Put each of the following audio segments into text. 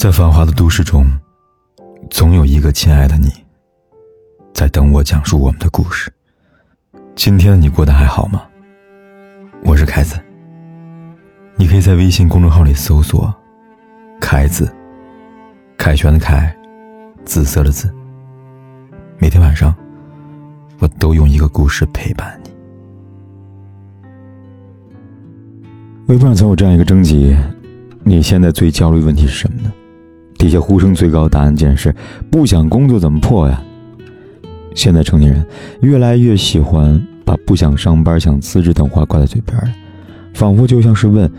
在繁华的都市中，总有一个亲爱的你，在等我讲述我们的故事。今天的你过得还好吗？我是凯子。你可以在微信公众号里搜索“凯子”，凯旋的凯，紫色的紫。每天晚上，我都用一个故事陪伴你。微博上曾有这样一个征集：你现在最焦虑问题是什么呢？底下呼声最高的答案竟然是不想工作怎么破呀？现在成年人越来越喜欢把不想上班、想辞职等话挂在嘴边了，仿佛就像是问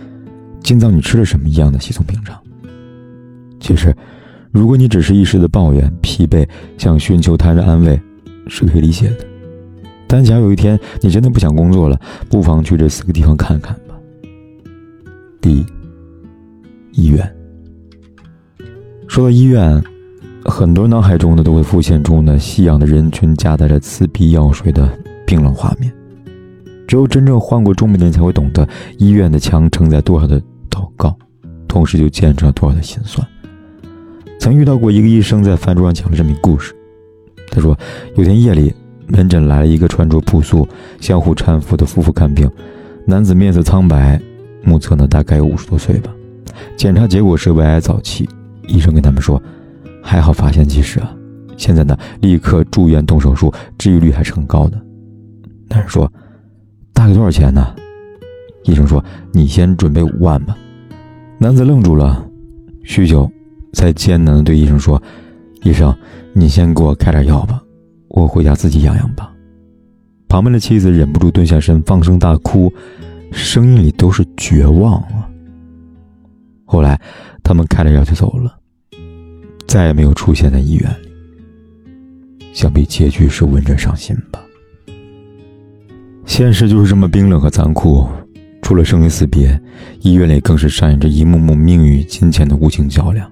今早你吃了什么一样的稀松平常。其实，如果你只是一时的抱怨、疲惫，想寻求他人安慰，是可以理解的。但假如有一天你真的不想工作了，不妨去这四个地方看看吧。第一，医院。说到医院，很多脑海中呢都会浮现出呢夕阳的人群夹带着刺鼻药水的冰冷画面。只有真正患过重病的人才会懂得，医院的墙承载多少的祷告，同时就见证了多少的心酸。曾遇到过一个医生在饭桌上讲了这么一个故事。他说，有天夜里，门诊来了一个穿着朴素、相互搀扶的夫妇看病。男子面色苍白，目测呢大概有五十多岁吧。检查结果是胃癌早期。医生跟他们说：“还好发现及时啊，现在呢，立刻住院动手术，治愈率还是很高的。”男人说：“大概多少钱呢？”医生说：“你先准备五万吧。”男子愣住了，许久，才艰难地对医生说：“医生，你先给我开点药吧，我回家自己养养吧。”旁边的妻子忍不住蹲下身，放声大哭，声音里都是绝望啊。后来，他们开了药就走了。再也没有出现在医院里。想必结局是闻着伤心吧。现实就是这么冰冷和残酷，除了生离死别，医院里更是上演着一幕幕命与金钱的无情较量。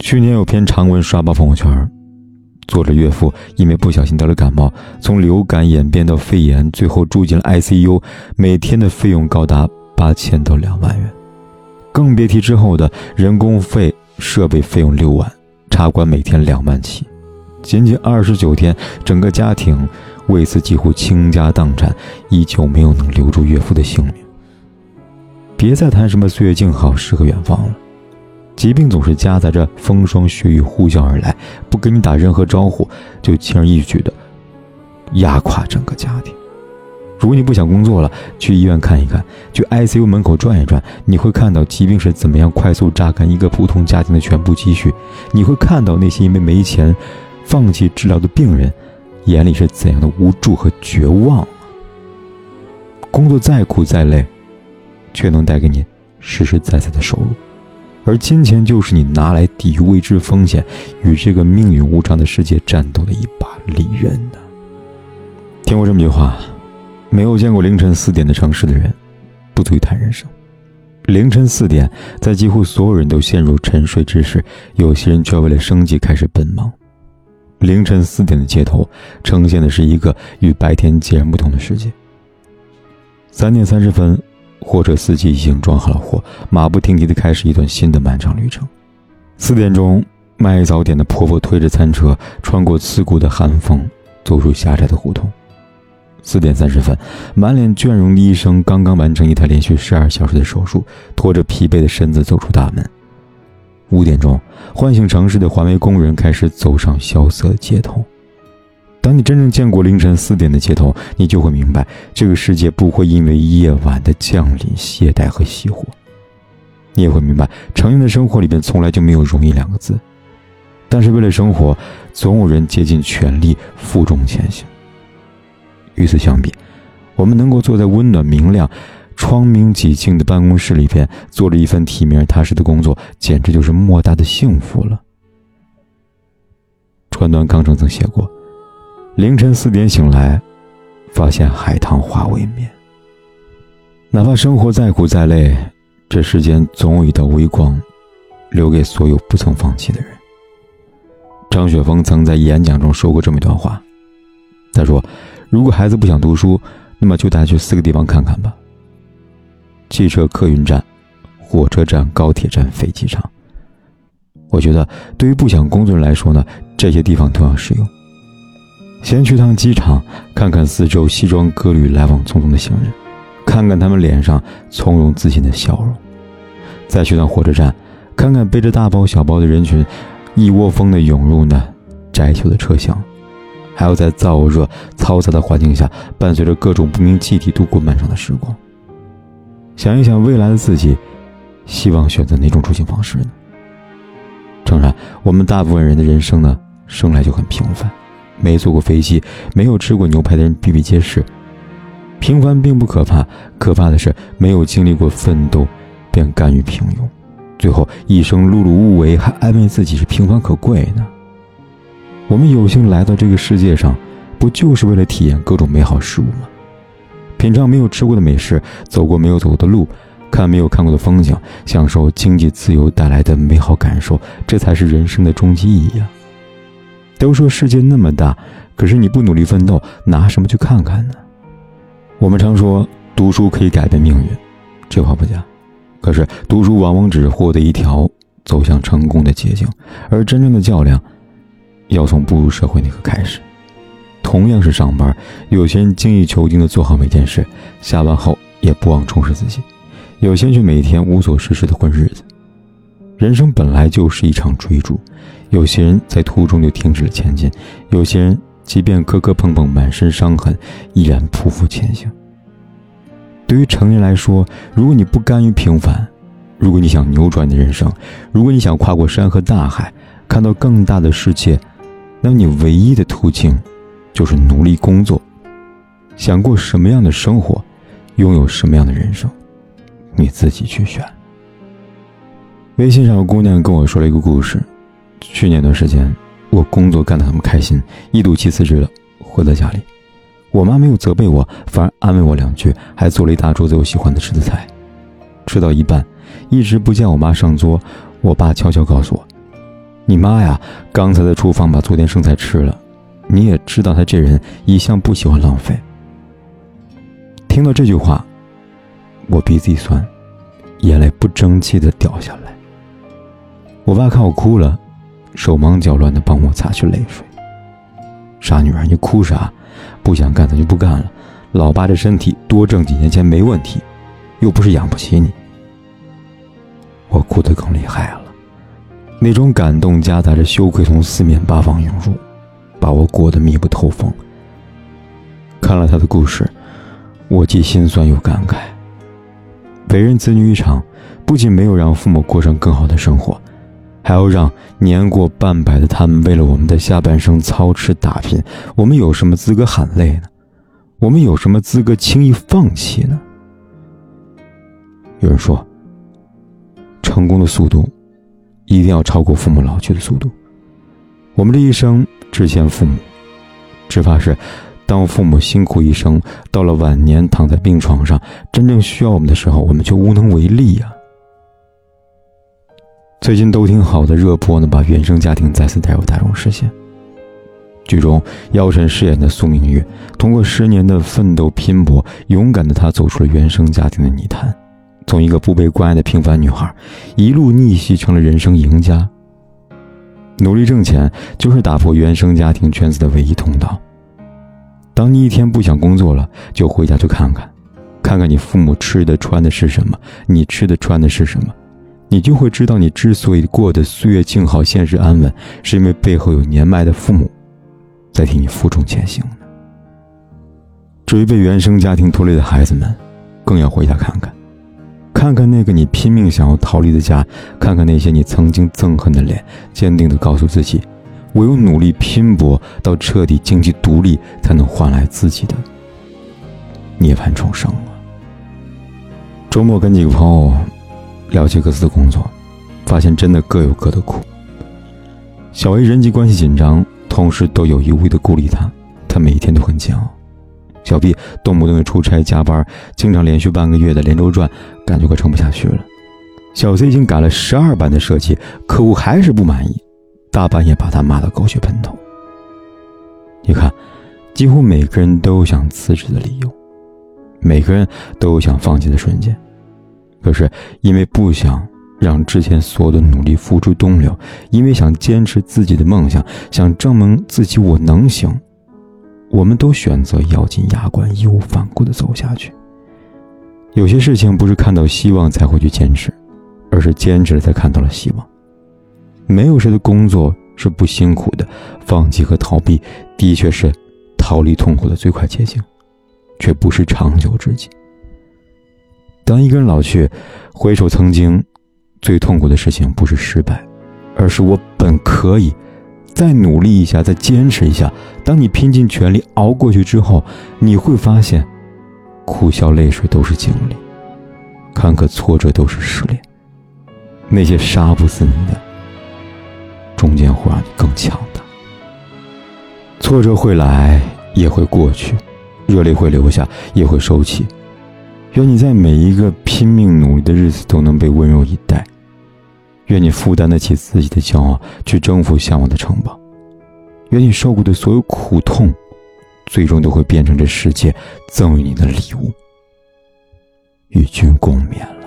去年有篇长文刷爆朋友圈，作者岳父因为不小心得了感冒，从流感演变到肺炎，最后住进了 ICU，每天的费用高达八千到两万元，更别提之后的人工费、设备费用六万。茶馆每天两万起，仅仅二十九天，整个家庭为此几乎倾家荡产，依旧没有能留住岳父的性命。别再谈什么岁月静好、诗和远方了，疾病总是夹杂着风霜雪雨呼啸而来，不跟你打任何招呼，就轻而易举的压垮整个家庭。如果你不想工作了，去医院看一看，去 ICU 门口转一转，你会看到疾病是怎么样快速榨干一个普通家庭的全部积蓄，你会看到那些因为没钱放弃治疗的病人眼里是怎样的无助和绝望。工作再苦再累，却能带给你实实在在的收入，而金钱就是你拿来抵御未知风险、与这个命运无常的世界战斗的一把利刃的。听过这么句话。没有见过凌晨四点的城市的人，不足以谈人生。凌晨四点，在几乎所有人都陷入沉睡之时，有些人却为了生计开始奔忙。凌晨四点的街头，呈现的是一个与白天截然不同的世界。三点三十分，货车司机已经装好了货，马不停蹄地开始一段新的漫长旅程。四点钟，卖早点的婆婆推着餐车，穿过刺骨的寒风，走入狭窄的胡同。四点三十分，满脸倦容的医生刚刚完成一台连续十二小时的手术，拖着疲惫的身子走出大门。五点钟，唤醒城市的环卫工人开始走上萧瑟的街头。当你真正见过凌晨四点的街头，你就会明白，这个世界不会因为夜晚的降临懈怠和熄火。你也会明白，成人的生活里边从来就没有容易两个字。但是为了生活，总有人竭尽全力负重前行。与此相比，我们能够坐在温暖明亮、窗明几净的办公室里边，做着一份体面踏实的工作，简直就是莫大的幸福了。川端康成曾写过：“凌晨四点醒来，发现海棠花未眠。哪怕生活再苦再累，这世间总有一道微光，留给所有不曾放弃的人。”张雪峰曾在演讲中说过这么一段话，他说。如果孩子不想读书，那么就带他去四个地方看看吧：汽车客运站、火车站、高铁站、飞机场。我觉得对于不想工作人来说呢，这些地方同样适用。先去趟机场，看看四周西装革履、来往匆匆的行人，看看他们脸上从容自信的笑容；再去趟火车站，看看背着大包小包的人群，一窝蜂的涌入那窄小的车厢，还要在燥热嘈杂的环境下，伴随着各种不明气体度过漫长的时光。想一想未来的自己，希望选择哪种出行方式呢？诚然，我们大部分人的人生呢，生来就很平凡。没坐过飞机、没有吃过牛排的人比比皆是。平凡并不可怕，可怕的是没有经历过奋斗，便甘于平庸，最后一生碌碌无为，还安慰自己是平凡可贵呢。我们有幸来到这个世界上，不就是为了体验各种美好事物吗？品尝没有吃过的美食，走过没有走过的路，看没有看过的风景，享受经济自由带来的美好感受，这才是人生的终极意义啊！都说世界那么大，可是你不努力奋斗，拿什么去看看呢？我们常说读书可以改变命运，这话不假。可是读书往往只获得一条走向成功的捷径，而真正的较量，要从步入社会那刻开始。同样是上班，有些人精益求精的做好每件事，下班后也不忘充实自己；有些人却每天无所事事的混日子。人生本来就是一场追逐，有些人在途中就停止了前进，有些人即便磕磕碰碰、满身伤痕，依然匍匐前行。对于成人来说，如果你不甘于平凡，如果你想扭转你的人生，如果你想跨过山和大海，看到更大的世界，那你唯一的途径。就是努力工作，想过什么样的生活，拥有什么样的人生，你自己去选。微信上有姑娘跟我说了一个故事：去年段时间，我工作干得很不开心，一赌气辞职了，回到家里，我妈没有责备我，反而安慰我两句，还做了一大桌子我喜欢的吃的菜。吃到一半，一直不见我妈上桌，我爸悄悄告诉我：“你妈呀，刚才在厨房把昨天剩菜吃了。”你也知道她这人一向不喜欢浪费。听到这句话，我鼻子一酸，眼泪不争气的掉下来。我爸看我哭了，手忙脚乱的帮我擦去泪水。傻女儿，你哭啥？不想干咱就不干了。老爸这身体多挣几年钱没问题，又不是养不起你。我哭得更厉害了，那种感动夹杂着羞愧从四面八方涌入。把我裹得密不透风。看了他的故事，我既心酸又感慨。为人子女一场，不仅没有让父母过上更好的生活，还要让年过半百的他们为了我们的下半生操持打拼。我们有什么资格喊累呢？我们有什么资格轻易放弃呢？有人说，成功的速度一定要超过父母老去的速度。我们这一生。只欠父母，只怕是，当父母辛苦一生，到了晚年躺在病床上，真正需要我们的时候，我们却无能为力呀。最近都挺好的热播呢，把原生家庭再次带入大众视线。剧中姚晨饰演的苏明玉，通过十年的奋斗拼搏，勇敢的她走出了原生家庭的泥潭，从一个不被关爱的平凡女孩，一路逆袭成了人生赢家。努力挣钱就是打破原生家庭圈子的唯一通道。当你一天不想工作了，就回家去看看，看看你父母吃的穿的是什么，你吃的穿的是什么，你就会知道，你之所以过得岁月静好、现实安稳，是因为背后有年迈的父母在替你负重前行。至于被原生家庭拖累的孩子们，更要回家看看。看看那个你拼命想要逃离的家，看看那些你曾经憎恨的脸，坚定地告诉自己，唯有努力拼搏到彻底经济独立，才能换来自己的涅槃重生周末跟几个朋友聊起各自的工作，发现真的各有各的苦。小 A 人际关系紧张，同事都有意无意的孤立他，他每天都很煎熬。小 B 动不动就出差加班，经常连续半个月的连轴转，感觉快撑不下去了。小 C 已经改了十二版的设计，客户还是不满意，大半夜把他骂得狗血喷头。你看，几乎每个人都有想辞职的理由，每个人都有想放弃的瞬间，可是因为不想让之前所有的努力付诸东流，因为想坚持自己的梦想，想证明自己我能行，我们都选择咬紧牙关，义无反顾地走下去。有些事情不是看到希望才会去坚持，而是坚持才看到了希望。没有谁的工作是不辛苦的，放弃和逃避的确是逃离痛苦的最快捷径，却不是长久之计。当一个人老去，回首曾经，最痛苦的事情不是失败，而是我本可以再努力一下，再坚持一下。当你拼尽全力熬过去之后，你会发现，哭笑泪水都是经历，坎坷挫折都是试炼。那些杀不死你的，终将会让你更强大。挫折会来，也会过去；热泪会流下，也会收起。愿你在每一个拼命努力的日子都能被温柔以待，愿你负担得起自己的骄傲，去征服向往的城堡。愿你受过的所有苦痛，最终都会变成这世界赠予你的礼物，与君共勉了。